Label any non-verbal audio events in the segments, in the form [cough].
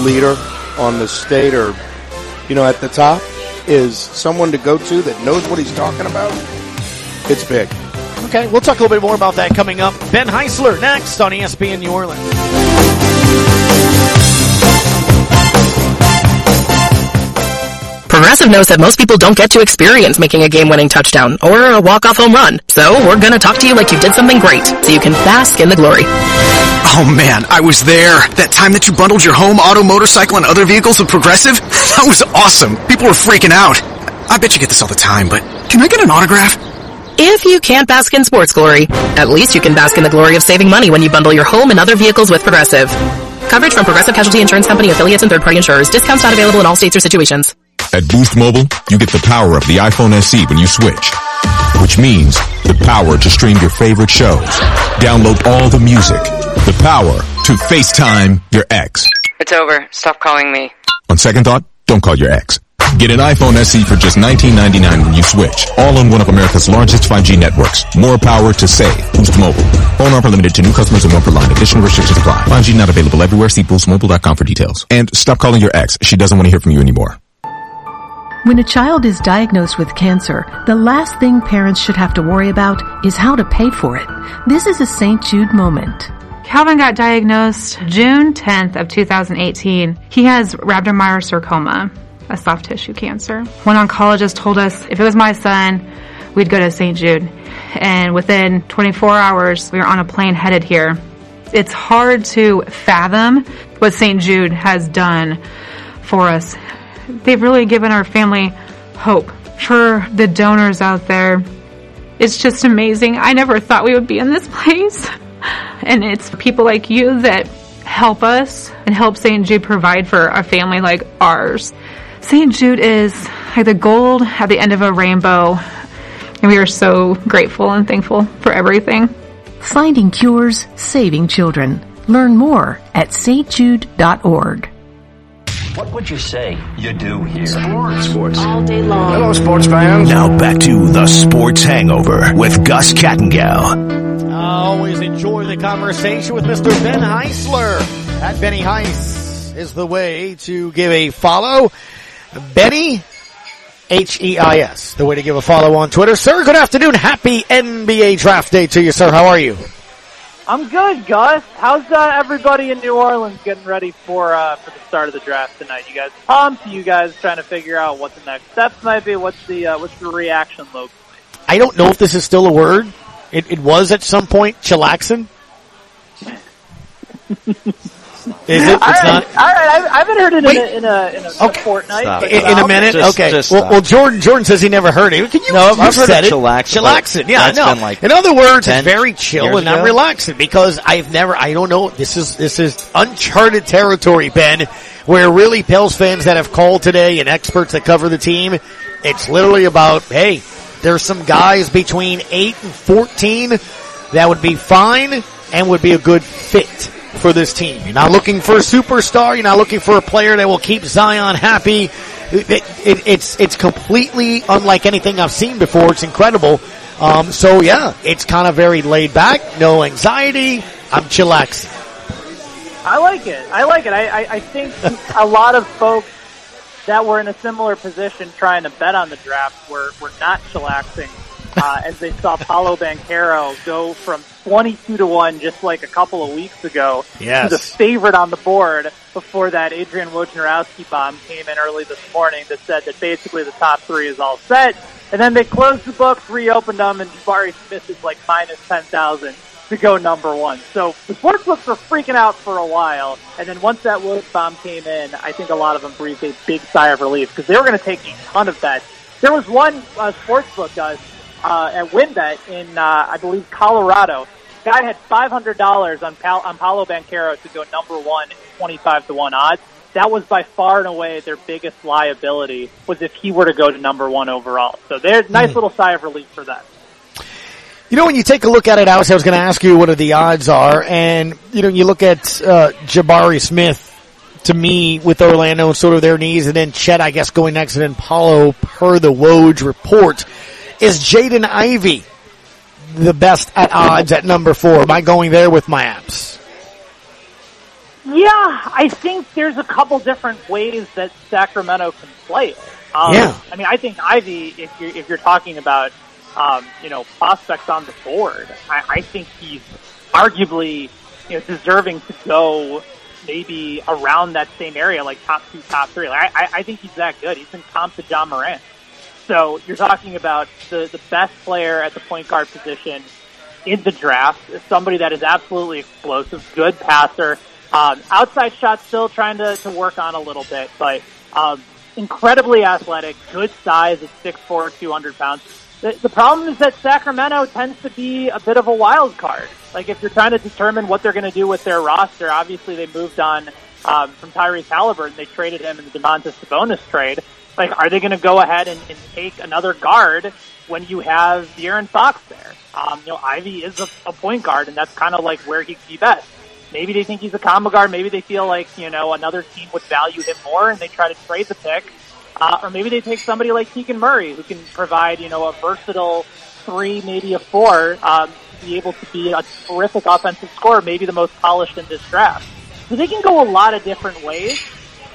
leader on the state or, you know, at the top is someone to go to that knows what he's talking about, it's big. Okay, we'll talk a little bit more about that coming up. Ben Heisler next on ESPN New Orleans. Progressive knows that most people don't get to experience making a game-winning touchdown or a walk-off home run. So we're gonna talk to you like you did something great, so you can bask in the glory. Oh man, I was there. That time that you bundled your home, auto, motorcycle, and other vehicles with Progressive? [laughs] That was awesome. People were freaking out. I bet you get this all the time, but can I get an autograph? If you can't bask in sports glory, at least you can bask in the glory of saving money when you bundle your home and other vehicles with Progressive. Coverage from Progressive Casualty Insurance Company affiliates and third-party insurers. Discounts not available in all states or situations. At Boost Mobile, you get the power of the iPhone SE when you switch. Which means the power to stream your favorite shows, download all the music, the power to FaceTime your ex. It's over. Stop calling me. On second thought, don't call your ex. Get an iPhone SE for just $19.99 when you switch. All on one of America's largest 5G networks. More power to save. Boost Mobile. Phone offer limited to new customers and one per line. Additional restrictions apply. 5G not available everywhere. See boostmobile.com for details. And stop calling your ex. She doesn't want to hear from you anymore. When a child is diagnosed with cancer, the last thing parents should have to worry about is how to pay for it. This is a St. Jude moment. Calvin got diagnosed June 10th of 2018. He has rhabdomyosarcoma, a soft tissue cancer. One oncologist told us if it was my son, we'd go to St. Jude. And within 24 hours, we were on a plane headed here. It's hard to fathom what St. Jude has done for us. They've really given our family hope. For the donors out there, it's just amazing. I never thought we would be in this [laughs] place. And it's people like you that help us and help St. Jude provide for a family like ours. St. Jude is like the gold at the end of a rainbow. And we are so grateful and thankful for everything. Finding cures, saving children. Learn more at stjude.org. What would you say you do here? Sports. Sports. All day long. Hello, sports fans. Now back to the Sports Hangover with Gus Kattengell. I always enjoy the conversation with Mr. Ben Heisler. At Benny Heis is the way to give a follow. Benny H-E-I-S, the way to give a follow on Twitter. Sir, good afternoon. Happy NBA draft day to you, sir. How are you? I'm good, Gus. How's uh, everybody in New Orleans getting ready for uh, for the start of the draft tonight? You guys pumped? You guys trying to figure out what the next steps might be? What's the uh, what's the reaction look? I don't know if this is still a word. It, it was at some point chillaxing. [laughs] Is it? It's all right, not. All right, I, I haven't heard it in a, in a, in a Okay. fortnight. In, in a minute, Just- okay. just well, well, Jordan Jordan says he never heard it. Can you? No, I've heard said of it. chillaxing, but yeah, no. like in other words, it's very chill and not ago? relaxing because I've never. I don't know. This is this is uncharted territory, Ben. Where really Pels fans that have called today and experts that cover the team, it's literally about hey, there's some guys between eight and fourteen that would be fine and would be a good fit for this team. You're not looking for a superstar. You're not looking for a player that will keep Zion happy. It, it, it's it's completely unlike anything I've seen before. It's incredible. Um, so yeah, it's kind of very laid back, no anxiety. I'm chillaxing. I like it. I like it. I, I, I think a lot of folks that were in a similar position trying to bet on the draft were, were not chillaxing uh, as they saw Paolo Banchero go from 22 to 1 just like a couple of weeks ago Yes. to the favorite on the board before that Adrian Wojnarowski bomb came in early this morning that said that basically the top three is all set. And then they closed the books, reopened them, and Jabari Smith is like minus 10,000 to go number one. So the sports books were freaking out for a while, and then once that Woj bomb came in, I think a lot of them breathed a big sigh of relief because they were going to take a ton of bets. There was one uh, sports book, guys, uh, at WynnBET in, uh, I believe, Colorado. Guy had $500 on, Pal- on Paolo Banchero to go number one, 25 to 1 odds. That was by far and away their biggest liability was if he were to go to number one overall. So there's nice little sigh of relief for that. You know, when you take a look at it, Alex, I was going to ask you what are the odds are, and you know, you look at uh, Jabari Smith. To me, with Orlando and sort of their needs, and then Chet, I guess, going next, and then Paulo, per the Woj report, is Jaden Ivey the best at odds at number four? Am I going there with my apps? Yeah, I think there's a couple different ways that Sacramento can play it. Um, Yeah. I mean, I think Ivey, if you're if you're talking about um, you know prospects on the board, I, I think he's arguably you know deserving to go maybe around that same area, like top two, top three. Like, I, I think he's that good. He's been comp to John Morant. So you're talking about the the best player at the point guard position in the draft, somebody that is absolutely explosive, good passer, um, outside shot still trying to, to work on a little bit, but um, incredibly athletic, good size at 6'4", 200 pounds. The, the problem is that Sacramento tends to be a bit of a wild card. Like if you're trying to determine what they're going to do with their roster, obviously they moved on um, from Tyrese Halliburton. They traded him in the Domantas Sabonis trade. Like, are they going to go ahead and, and take another guard when you have De'Aaron Fox there? Um, you know, Ivey is a, a point guard, and that's kind of like where he'd be best. Maybe they think he's a combo guard. Maybe they feel like, you know, another team would value him more and they try to trade the pick. Uh, or maybe they take somebody like Keegan Murray who can provide, you know, a versatile three, maybe a four, um, to be able to be a terrific offensive scorer, maybe the most polished in this draft. So they can go a lot of different ways,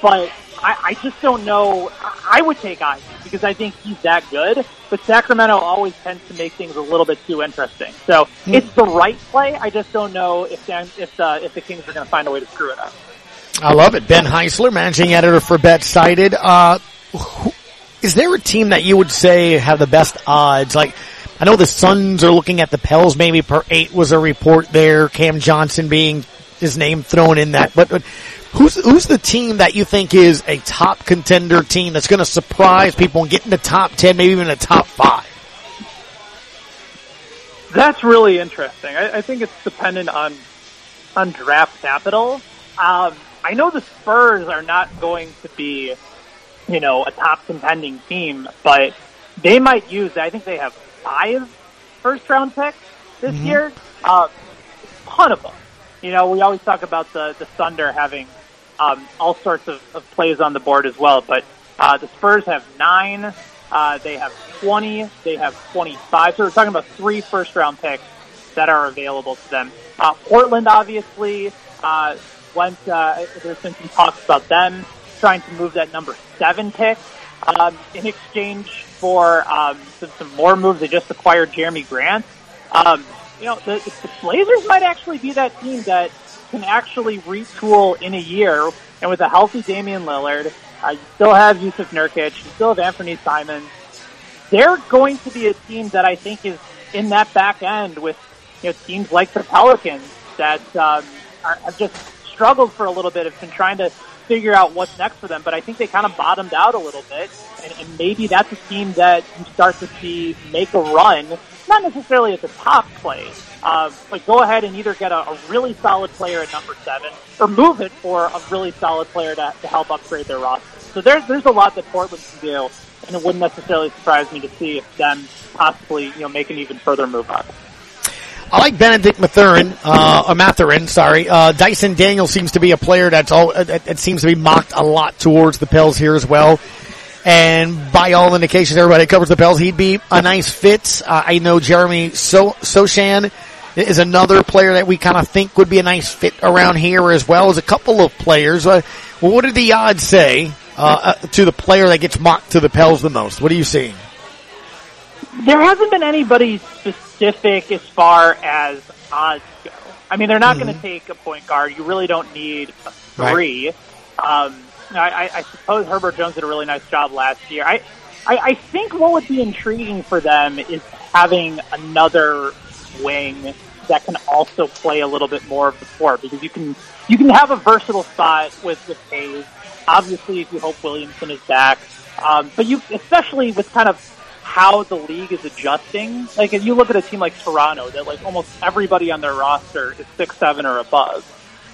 but I, I just don't know. I would take Ivey because I think he's that good, but Sacramento always tends to make things a little bit too interesting. So it's the right play. I just don't know if Dan, if the if the Kings are going to find a way to screw it up. I love it. Ben Heisler, managing editor for BetSided. Uh, is there a team that you would say have the best odds? Like, I know the Suns are looking at the Pels maybe per eight was a report there. Cam Johnson being his name thrown in that, but, but who's, who's the team that you think is a top contender team that's going to surprise people and get in the top 10, maybe even the top five? That's really interesting. I, I think it's dependent on on draft capital. Um, I know the Spurs are not going to be, you know, a top contending team, but they might use. I think they have five first round picks this Mhm. year. Uh, ton of them. You know, we always talk about the the Thunder having um, all sorts of, of plays on the board as well, but uh, the Spurs have nine. Uh, they have 20. They have 25. So we're talking about three first round picks that are available to them. Uh, Portland obviously uh, went. Uh, there's been some talks about them trying to move that number seven pick um, in exchange for um, some, some more moves. They just acquired Jerami Grant. Um, you know, the, the Blazers might actually be that team that can actually retool in a year, and with a healthy Damian Lillard, uh, you still have Jusuf Nurkic, you still have Anthony Simons. They're going to be a team that I think is in that back end with you know teams like the Pelicans that um, are, have just struggled for a little bit, have been trying to figure out what's next for them. But I think they kind of bottomed out a little bit, and, and maybe that's a team that you start to see make a run, not necessarily at the top play, uh, but go ahead and either get a, a really solid player at number seven, or move it for a really solid player to, to help upgrade their roster. So there's there's a lot that Portland can do, and it wouldn't necessarily surprise me to see them possibly you know make an even further move up. I like Bennedict Mathurin, uh, Mathurin, sorry. Uh, Dyson Daniel seems to be a player that's all, that, that seems to be mocked a lot towards the Pels here as well. And by all indications, everybody covers the Pels, he'd be a nice fit. Uh, I know Jeremy so- Sochan is another player that we kind of think would be a nice fit around here as well as a couple of players. Uh, what did the odds say, uh, uh, to the player that gets mocked to the Pels the most? What are you seeing? There hasn't been anybody specific as far as odds go. I mean, they're not going to take a point guard. You really don't need a three. Um, I, I, I suppose Herbert Jones did a really nice job last year. I, I, I think what would be intriguing for them is having another wing that can also play a little bit more of the four because you can you can have a versatile spot with with Hayes. Obviously, if you hope Williamson is back, um, but you especially with kind of how the league is adjusting. Like if you look at a team like Toronto, that like almost everybody on their roster is six seven or above.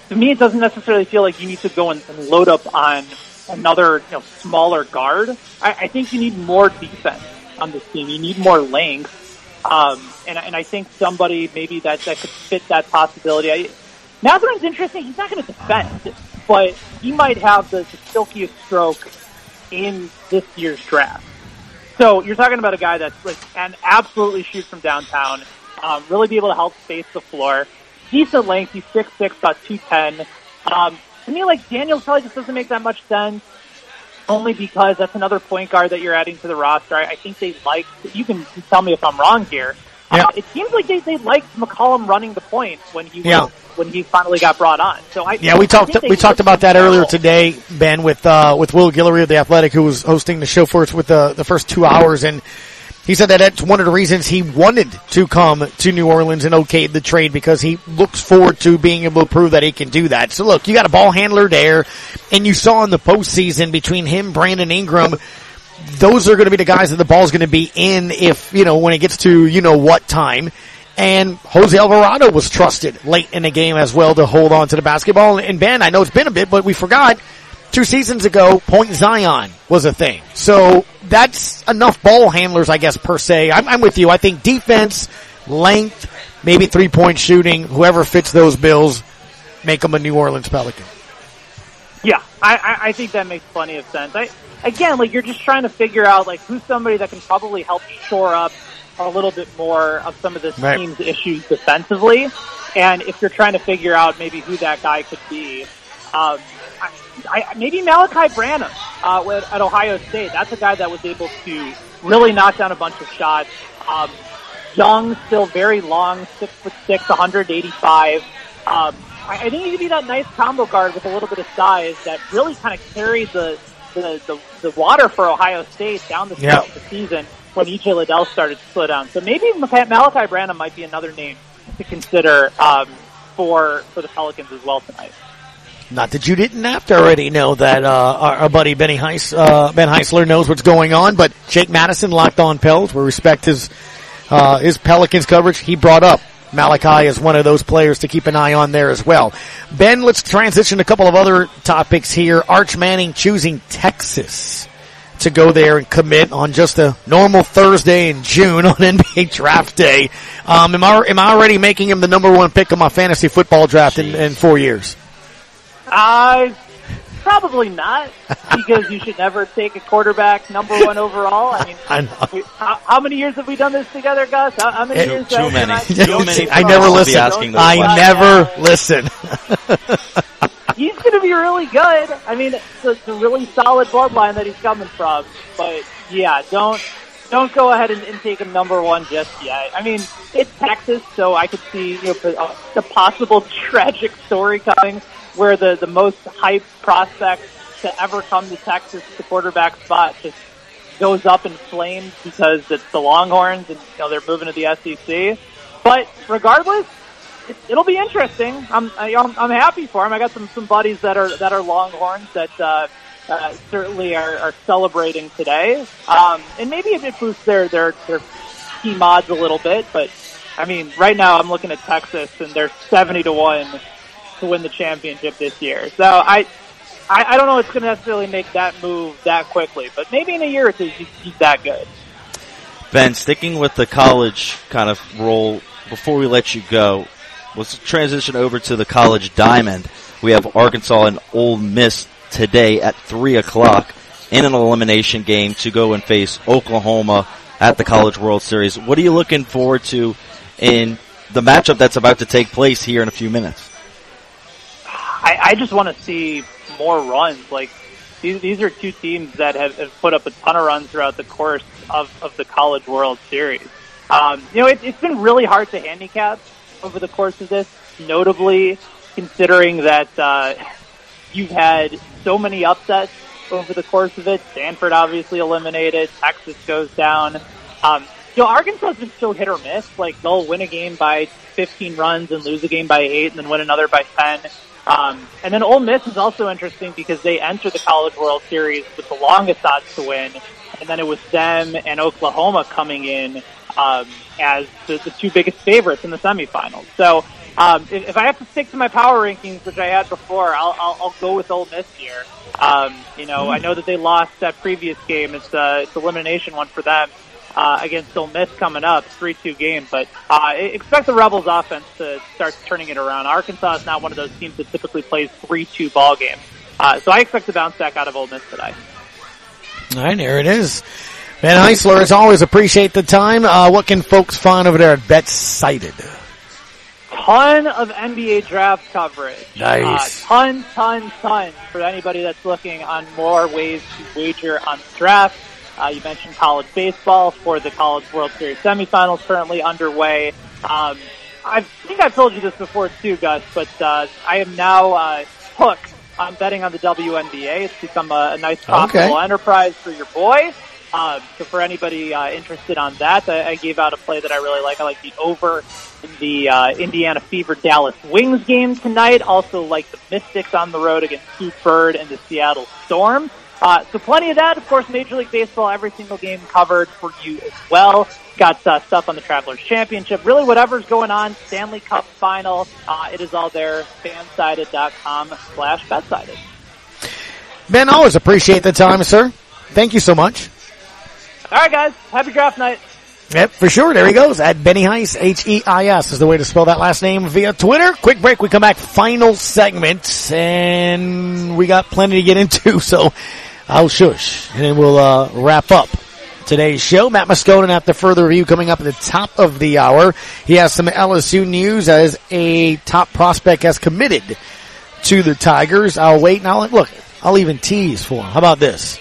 To me, it doesn't necessarily feel like you need to go and, and load up on another you know smaller guard. I, I think you need more defense on this team. You need more length. Um, and, and I think somebody maybe that, that could fit that possibility. I, Mathurin's interesting. He's not going to defend, but he might have the, the silkiest stroke in this year's draft. So you're talking about a guy that's like can absolutely shoot from downtown, um, really be able to help space the floor. Decent length. He's six six, about two ten. Um, to me, like Daniels probably just doesn't make that much sense. Only because that's another point guard that you're adding to the roster. I, I think they like. You can tell me if I'm wrong here. Yeah. Uh, it seems like they, they liked McCollum running the point when he Yeah. was, when he finally got brought on. So I Yeah, we I talked we talked about that earlier role. today, Ben, with uh, with Will Guillory of the Athletic, who was hosting the show for us with the the first two hours, and he said that that's one of the reasons he wanted to come to New Orleans and okay the trade because he looks forward to being able to prove that he can do that. So look, you got a ball handler there, and you saw in the postseason between him, Brandon Ingram. Those are going to be the guys that the ball's going to be in if, you know, when it gets to, you know, what time. And Jose Alvarado was trusted late in the game as well to hold on to the basketball. And Ben, I know it's been a bit, but we forgot two seasons ago, Point Zion was a thing. So that's enough ball handlers, I guess, per se. I'm, I'm with you. I think defense, length, maybe three point shooting, whoever fits those bills, make them a New Orleans Pelican. Yeah, I, I, I think that makes plenty of sense. I, again, like you're just trying to figure out like who's somebody that can probably help shore up a little bit more of some of this Right. team's issues defensively, and if you're trying to figure out maybe who that guy could be, um, I, I, maybe Malaki Branham uh, with, at Ohio State. That's a guy that was able to really knock down a bunch of shots. Um, young, still very long, six foot six, 185. Um, I, I think he could be that nice combo guard with a little bit of size that really kind of carried the the, the, the water for Ohio State down the stretch of the season when EJ Liddell started to slow down. So maybe Malaki Malaki Branham might be another name to consider um, for for the Pelicans as well tonight. Not that you didn't have to already know that uh, our, our buddy Benny Heis, uh, Ben Heisler knows what's going on, but Jake Madison locked on Pels. We respect his uh, his Pelicans coverage. He brought up Malaki is one of those players to keep an eye on there as well. Ben, let's transition to a couple of other topics here. Arch Manning choosing Texas to go there and commit on just a normal Thursday in June [laughs] on NBA draft day. Um, am I am I already making him the number one pick of my fantasy football draft in, in four years? Uh, probably not, because you should never take a quarterback number one overall. I mean, I know. we, how, how many years have we done this together, Gus? How, how many Eh, years? too have many. I, Too many I never listen. I questions. never listen. [laughs] He's going to be really good. I mean, it's, it's a really solid bloodline that he's coming from. But yeah, don't don't go ahead and, and take him number one just yet. I mean, it's Texas, so I could see you know a, a possible [laughs] tragic story coming where the the most hyped prospect to ever come to Texas, the quarterback spot, just goes up in flames because it's the Longhorns and you know they're moving to the SEC. But regardless, it, it'll be interesting. I'm I, I'm I'm happy for him. I got some some buddies that are that are Longhorns that uh, uh, certainly are, are celebrating today. Um, and maybe it boosts their their their team odds a little bit, but I mean, right now I'm looking at Texas and they're seventy to one to win the championship this year. So I. I, don't know it's going to necessarily make that move that quickly, but maybe in a year or two he's, that good. Ben, sticking with the college kind of role, before we let you go, let's transition over to the college diamond. We have Arkansas and Ole Miss today at 3 o'clock in an elimination game to go and face Oklahoma at the College World Series. What are you looking forward to in the matchup that's about to take place here in a few minutes? I, I just want to see more runs. Like these, these are two teams that have, have put up a ton of runs throughout the course of, of the College World Series. Um, you know, it, it's been really hard to handicap over the course of this, notably considering that uh, you've had so many upsets over the course of it. Stanford obviously eliminated. Texas goes down. Um, you know, Arkansas's been so hit or miss. Like they'll win a game by 15 runs and lose a game by eight, and then win another by 10. Um, and then Ole Miss is also interesting because they entered the College World Series with the longest odds to win, and then it was them and Oklahoma coming in um, as the, the two biggest favorites in the semifinals. So um, if, if I have to stick to my power rankings, which I had before, I'll, I'll, I'll go with Ole Miss here. Um, you know, I know that they lost that previous game. It's uh, it's elimination one for them uh, against Ole Miss coming up, three two game. But uh, expect the Rebels offense to start turning it around. Arkansas is not one of those teams that typically plays three two ball games. Uh, so I expect to bounce back out of Ole Miss today. All right, there it is. Ben Heisler, as always, appreciate the time. Uh, what can folks find over there at BetSided? ton of NBA draft coverage. Nice. Uh, ton, ton, ton for anybody that's looking on more ways to wager on the draft. Uh, you mentioned college baseball for the College World Series semifinals currently underway. Um, I think I've told you this before too, Gus, but uh, I am now uh, hooked on betting on the WNBA. It's become a, a nice profitable Okay. enterprise for your boy. Um, so for anybody uh, interested on that, I, I gave out a play that I really like. I like the over in the uh, Indiana Fever Dallas Wings game tonight. Also like the Mystics on the road against Sue Bird and the Seattle Storm. Uh, so plenty of that. Of course, Major League Baseball, every single game covered for you as well. Got uh, stuff on the Travelers Championship. Really, whatever's going on, Stanley Cup Final, uh, it is all there. Fansided.com slash betsided. Ben, always appreciate the time, sir. Thank you so much. All right, guys. Happy draft night. Yep, for sure. There he goes. At Benny Heis, H-E-I-S is the way to spell that last name via Twitter. Quick break. We come back. Final segment. And we got plenty to get into. [laughs] So I'll shush. And then we'll, uh, wrap up today's show. Matt Moscona after further review coming up at the top of the hour. He has some LSU news as a top prospect has committed to the Tigers. I'll wait and I'll, look, I'll even tease for him. How about this?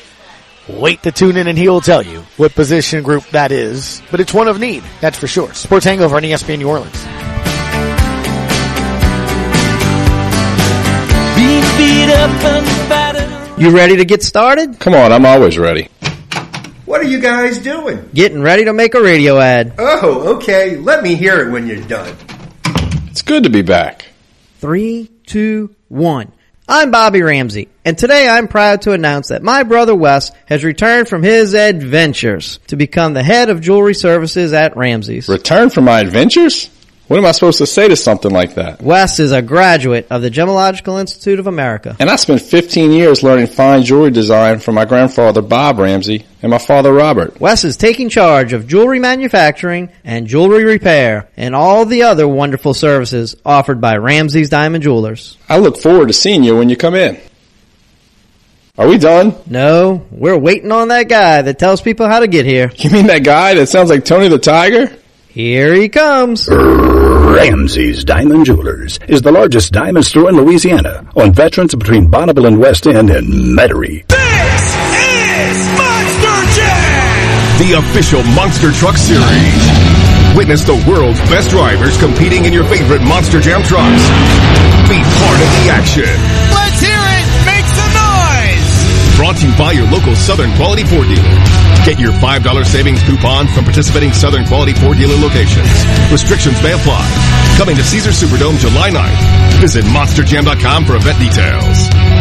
Wait to tune in and he will tell you what position group that is. But it's one of need, that's for sure. Sports Hangover on ESPN New Orleans. You ready to get started? Come on, I'm always ready. What are you guys doing? Getting ready to make a radio ad. Oh, okay. Let me hear it when you're done. It's good to be back. Three, two, one. I'm Bobby Ramsey, and today I'm proud to announce that my brother Wes has returned from his adventures to become the head of jewelry services at Ramsey's. Return from my adventures? What am I supposed to say to something like that? Wes is a graduate of the Gemological Institute of America. And I spent 15 years learning fine jewelry design from my grandfather Bob Ramsey and my father Robert. Wes is taking charge of jewelry manufacturing and jewelry repair and all the other wonderful services offered by Ramsey's Diamond Jewelers. I look forward to seeing you when you come in. Are we done? No, we're waiting on that guy that tells people how to get here. You mean that guy that sounds like Tony the Tiger? Here he comes. [laughs] Ramsey's Diamond Jewelers is the largest diamond store in Louisiana on veterans between Bonnabel and West End and Metairie. This is Monster Jam! The official Monster Truck Series. Witness the world's best drivers competing in your favorite Monster Jam trucks. Be part of the action. Brought to you by your local Southern Quality Ford dealer. Get your $5 savings coupon from participating Southern Quality Ford dealer locations. Restrictions may apply. Coming to Caesar Superdome July 9th. Visit monsterjam.com for event details.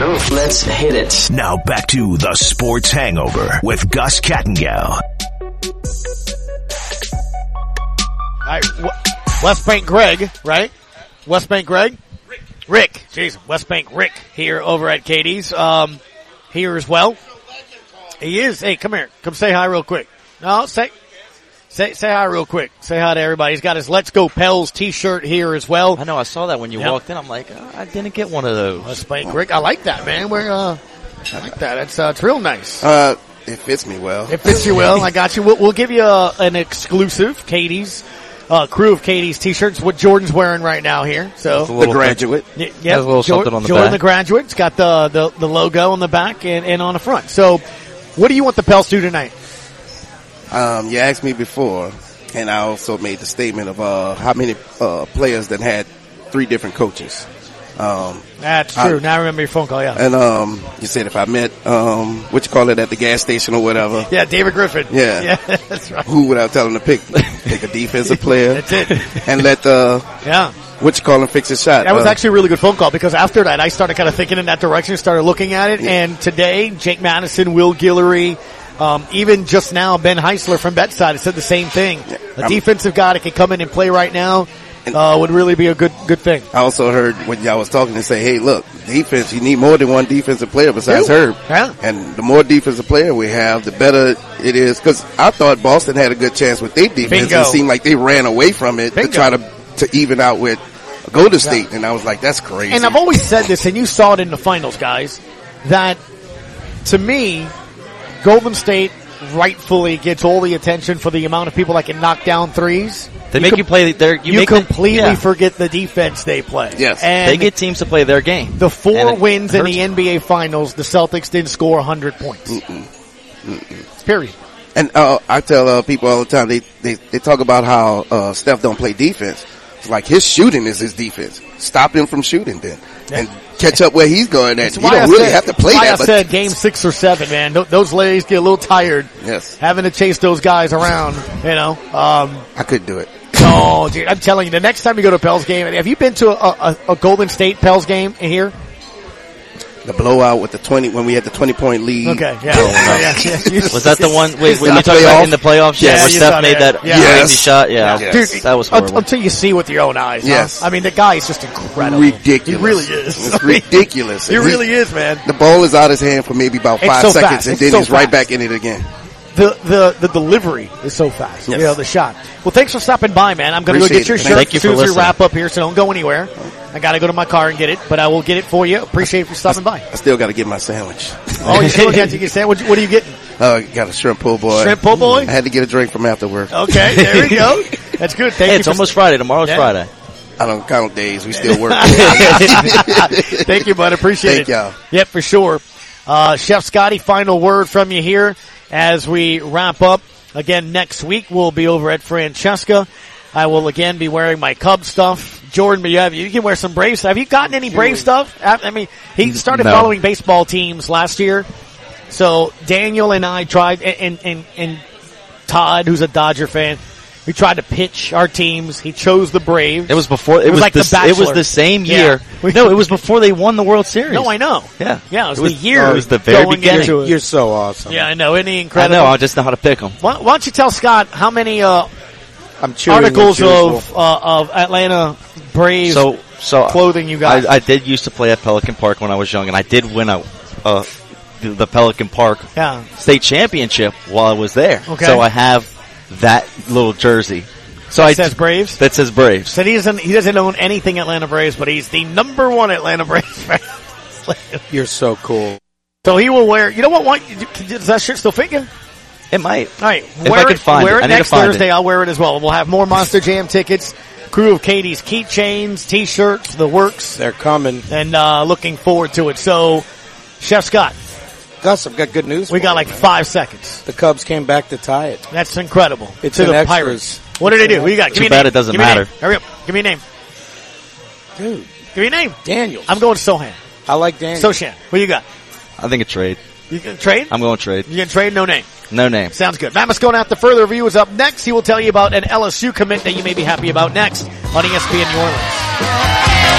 Let's hit it. Now back to the Sports Hangover with Gus Kattengell. All right, West Bank Greg, right? West Bank Greg? Rick. Rick. Jeez, West Bank Rick here over at Katie's. Um, here as well. He is. Hey, come here. Come say hi real quick. No, say, say, say hi real quick. Say hi to everybody. He's got his Let's Go Pels t-shirt here as well. I know. I saw that when you Yep. walked in. I'm like, oh, I didn't get one of those. West Bank Rick. I like that, man. We're, uh, I like that. It's, uh, it's real nice. Uh, it fits me well. It fits you well. I got you. We'll, we'll give you a, an exclusive Katie's uh, crew of Katie's t-shirts. What Jordan's wearing right now here. So With a little The graduate. Y- Has Yeah, a little something on the Jordan back. the graduate. It's got the, the the logo on the back and, and on the front. So, what do you want the Pels to do tonight? Um, you asked me before, and I also made the statement of uh, how many uh, players that had three different coaches. Um, That's I- true. now I remember your phone call. Yeah. and um, you said if I met um, what you call it at the gas station or whatever. yeah, David Griffin. Yeah. [laughs] yeah, that's right. Who would I tell him to pick? Pick a defensive [laughs] player. That's it. And let the... Yeah. what you call him fix his shot. That was Uh, actually a really good phone call because after that I started kind of thinking in that direction, started looking at it, and today Jake Madison, Will Guillory, Um, even just now, Ben Heisler from Betside has said the same thing. A defensive guy that can come in and play right now uh, would really be a good good thing. I also heard when y'all was talking and say, hey, look, defense, you need more than one defensive player besides. Herb. Yeah. And the more defensive player we have, the better it is. Cause I thought Boston had a good chance with their defense. Bingo. It seemed like they ran away from it Bingo. to try to, to even out with Golden State. And I was like, that's crazy. And I've always said this, and you saw it in the finals, guys, that to me, Golden State rightfully gets all the attention for the amount of people that can knock down threes. They make you play their. You, You, make them- completely yeah. forget the defense they play. Yes. and they get teams to play their game. the four wins in hurts. the NBA Finals. The Celtics didn't score 100 points. Period. And uh, I tell uh, people all the time they, they they talk about how uh, Steph don't play defense. It's like his shooting is his defense. Stop him from shooting then, and catch up where he's going. At you don't I really said- have to play that. I said game six or seven, man. Those ladies get a little tired. Yes. Having to chase those guys around, you know. Um, I couldn't do it. no, dude, I'm telling you, the next time you go to a Pels game, have you been to a, a, a Golden State Pels game in here? The blowout with the twenty when we had the twenty point lead. Okay, yeah. [laughs] Yeah, yeah, yeah. Was that the one? [laughs] Wait, when In you the talking about in the playoffs? Yeah, Yes. where Steph made that. that Yeah. crazy Yes. shot. Yeah, Dude, that was horrible. until you see with your own eyes. huh? Yes. I mean, the guy is just incredible. Ridiculous. He really is. It's [laughs] ridiculous. he really is, man. The ball is out his hand for maybe about five so seconds, fast. and It's then so he's right back in it again. The, the, the delivery is so fast. Yes. You know, the shot. Well, thanks for stopping by, man. I'm going to go get your it. shirt Thank you as soon for as we listening. wrap up here, so don't go anywhere. I got to go to my car and get it, but I will get it for you. Appreciate you for stopping by. I still got to get my sandwich. Oh, you still got to get that? What, what are you getting? [laughs] Uh, got a shrimp po-boy. Shrimp po-boy? I had to get a drink from after work. Okay, there we go. [laughs] That's good. Thank Hey, you it's for almost Friday. Tomorrow's Yeah. Friday. I don't count days. We still work. [laughs] Thank you, bud. Appreciate Thank it. y'all. Yep, for sure. Uh, Chef Scotty, final word from you here as we wrap up. Again, next week we'll be over at Francesca. I will again be wearing my Cub stuff. Jordan, but you have you can wear some Brave stuff. Have you gotten any Brave stuff? I I mean, he started No. following baseball teams last year. So Daniel and I tried, and, and, and, and Todd, who's a Dodger fan, we tried to pitch our teams. He chose the Braves. It was before. It, It was was, like the, The s- It was the same Yeah. year. [laughs] No, it was before they won the World Series. No, I know. Yeah, Yeah, it was, It was- the year. oh, it was the very beginning. into it. You're so awesome. Yeah, I know. Isn't he I incredible? know. I just know how to pick them. Why, why don't you tell Scott how many uh, I'm articles of uh, of Atlanta Braves So, so clothing you got? I, I did used to play at Pelican Park when I was young, and I did win a, uh, the, the Pelican Park yeah. state championship while I was there. Okay. So I have that little jersey. So I says Braves. that says Braves. Said he doesn't he doesn't own anything Atlanta Braves, but he's the number one Atlanta Braves fan. You're so cool. so he will wear. You know what? What does that shirt still fit you? It might. All right, If wear I can it, find wear it. it I need to next find Thursday. it. I'll wear it as well. We'll have more Monster Jam tickets, Crew of Katie's keychains, T-shirts, the works, They're coming. and uh, looking forward to it. So, Chef Scott, Gus, I've got good news. we for got you, like man. five seconds. The Cubs came back to tie it. That's incredible. It's to in the extras. Pirates. What did they do? Who you got? Give Too me a bad name. it doesn't Give me a name. matter. Hurry up. Give me a name. Dude, Give me a name. Daniel. I'm going Sochan. I like Daniel. Sochan. What you got? I think a trade. You gonna trade? I'm going to trade. You gonna trade? No name. No name. Sounds good. Matt Moscona after further review is up next. He will tell you about an LSU commit that you may be happy about next on ESPN New Orleans.